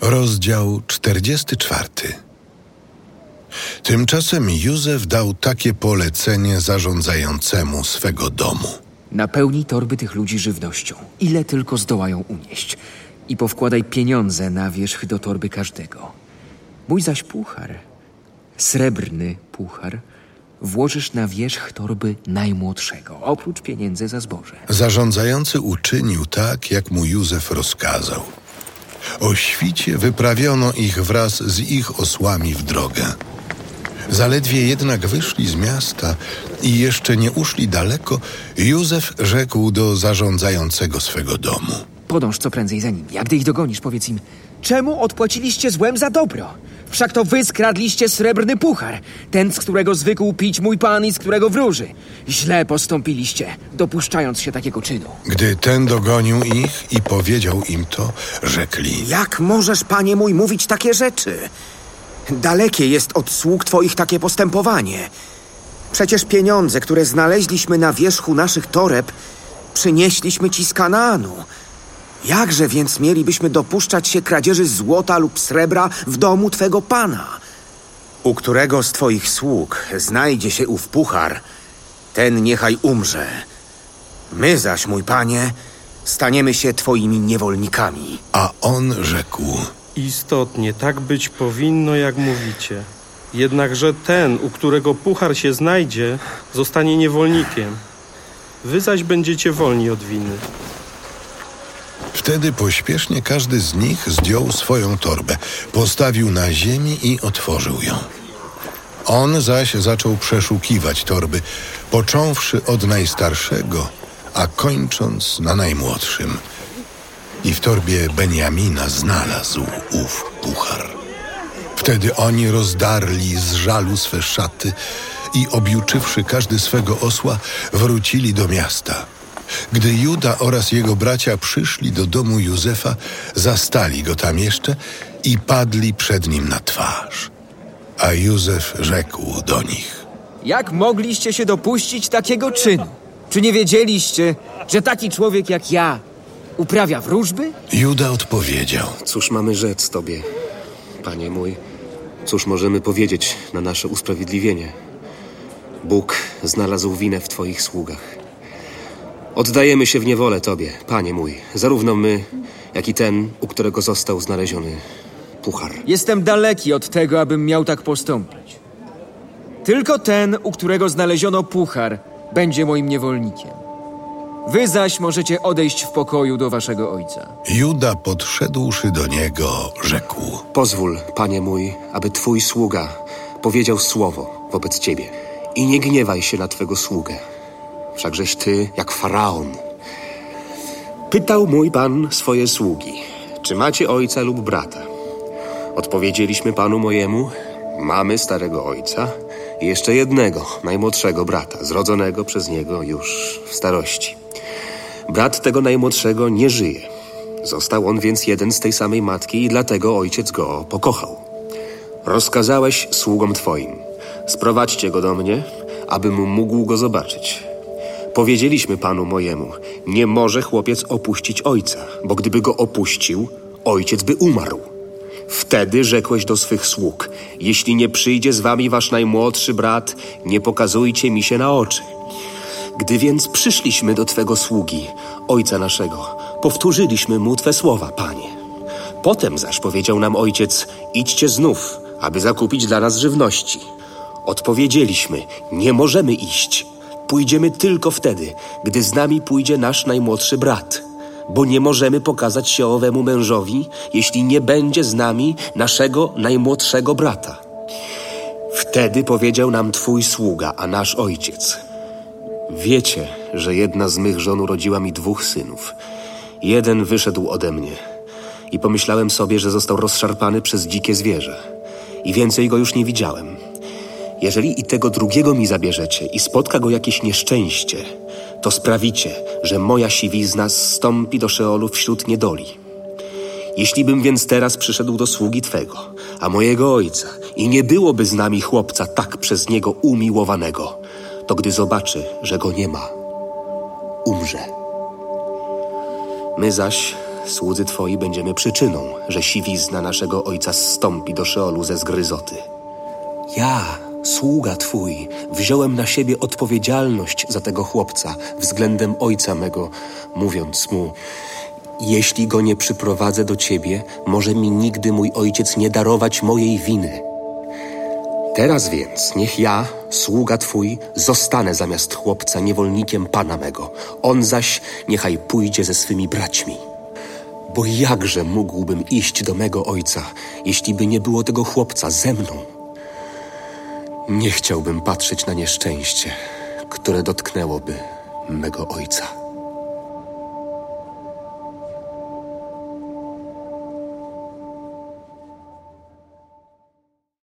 Rozdział 44. Tymczasem Józef dał takie polecenie zarządzającemu swego domu. Napełnij torby tych ludzi żywnością, ile tylko zdołają unieść. I powkładaj pieniądze na wierzch do torby każdego. Mój zaś puchar, srebrny puchar, włożysz na wierzch torby najmłodszego, oprócz pieniędzy za zboże. Zarządzający uczynił tak, jak mu Józef rozkazał. O świcie wyprawiono ich wraz z ich osłami w drogę. Zaledwie jednak wyszli z miasta i jeszcze nie uszli daleko, Józef rzekł do zarządzającego swego domu. Podąż co prędzej za nimi, a gdy ich dogonisz, powiedz im, czemu odpłaciliście złem za dobro? Wszak to wy skradliście srebrny puchar, ten, z którego zwykł pić mój pan i z którego wróży. Źle postąpiliście, dopuszczając się takiego czynu. Gdy ten dogonił ich i powiedział im to, rzekli: Jak możesz, panie mój, mówić takie rzeczy? Dalekie jest od sług twoich takie postępowanie. Przecież pieniądze, które znaleźliśmy na wierzchu naszych toreb, przynieśliśmy ci z Kanaanu. Jakże więc mielibyśmy dopuszczać się kradzieży złota lub srebra w domu twego pana? U którego z twoich sług znajdzie się ów puchar, ten niechaj umrze. My zaś, mój panie, staniemy się twoimi niewolnikami. A on rzekł: Istotnie, tak być powinno, jak mówicie. Jednakże ten, u którego puchar się znajdzie, zostanie niewolnikiem. Wy zaś będziecie wolni od winy. Wtedy pośpiesznie każdy z nich zdjął swoją torbę, postawił na ziemi i otworzył ją. On zaś zaczął przeszukiwać torby, począwszy od najstarszego, a kończąc na najmłodszym. I w torbie Beniamina znalazł ów puchar. Wtedy oni rozdarli z żalu swe szaty i objuczywszy każdy swego osła, wrócili do miasta. Gdy Juda oraz jego bracia przyszli do domu Józefa, zastali go tam jeszcze i padli przed nim na twarz. A Józef rzekł do nich: Jak mogliście się dopuścić takiego czynu? Czy nie wiedzieliście, że taki człowiek jak ja uprawia wróżby? Juda odpowiedział: Cóż mamy rzec Tobie, Panie mój? Cóż możemy powiedzieć na nasze usprawiedliwienie? Bóg znalazł winę w Twoich sługach. Oddajemy się w niewolę Tobie, Panie mój, zarówno my, jak i ten, u którego został znaleziony puchar. Jestem daleki od tego, abym miał tak postąpić. Tylko ten, u którego znaleziono puchar, będzie moim niewolnikiem. Wy zaś możecie odejść w pokoju do waszego ojca. Juda podszedłszy do niego, rzekł: Pozwól, Panie mój, aby Twój sługa powiedział słowo wobec Ciebie i nie gniewaj się na Twego sługę. Wszakżeś Ty jak faraon. Pytał mój Pan swoje sługi, czy macie ojca lub brata? Odpowiedzieliśmy Panu mojemu, mamy starego ojca i jeszcze jednego, najmłodszego brata, zrodzonego przez niego już w starości. Brat tego najmłodszego nie żyje. Został on więc jeden z tej samej matki i dlatego ojciec go pokochał. Rozkazałeś sługom twoim, sprowadźcie go do mnie, abym mógł go zobaczyć. Powiedzieliśmy panu mojemu, nie może chłopiec opuścić ojca, bo gdyby go opuścił, ojciec by umarł. Wtedy rzekłeś do swych sług, jeśli nie przyjdzie z wami wasz najmłodszy brat, nie pokazujcie mi się na oczy. Gdy więc przyszliśmy do Twego sługi, ojca naszego, powtórzyliśmy mu Twe słowa, panie. Potem zaś powiedział nam ojciec: idźcie znów, aby zakupić dla nas żywności. Odpowiedzieliśmy: nie możemy iść. Pójdziemy tylko wtedy, gdy z nami pójdzie nasz najmłodszy brat, bo nie możemy pokazać się owemu mężowi, jeśli nie będzie z nami naszego najmłodszego brata. Wtedy powiedział nam Twój sługa, a nasz ojciec. Wiecie, że jedna z mych żon urodziła mi dwóch synów. Jeden wyszedł ode mnie i pomyślałem sobie, że został rozszarpany przez dzikie zwierzę. I więcej go już nie widziałem. Jeżeli i tego drugiego mi zabierzecie i spotka go jakieś nieszczęście, to sprawicie, że moja siwizna zstąpi do Szeolu wśród niedoli. Jeśli bym więc teraz przyszedł do sługi Twego, a mojego ojca, i nie byłoby z nami chłopca tak przez niego umiłowanego, to gdy zobaczy, że go nie ma, umrze. My zaś słudzy twoi będziemy przyczyną, że siwizna naszego ojca zstąpi do Szeolu ze zgryzoty. Ja, sługa twój, wziąłem na siebie odpowiedzialność za tego chłopca względem ojca mego, mówiąc mu: Jeśli go nie przyprowadzę do ciebie, może mi nigdy mój ojciec nie darować mojej winy. Teraz więc niech ja, sługa twój, zostanę zamiast chłopca niewolnikiem pana mego, on zaś niechaj pójdzie ze swymi braćmi. Bo jakże mógłbym iść do mego ojca, jeśli by nie było tego chłopca ze mną? Nie chciałbym patrzeć na nieszczęście, które dotknęłoby mego ojca.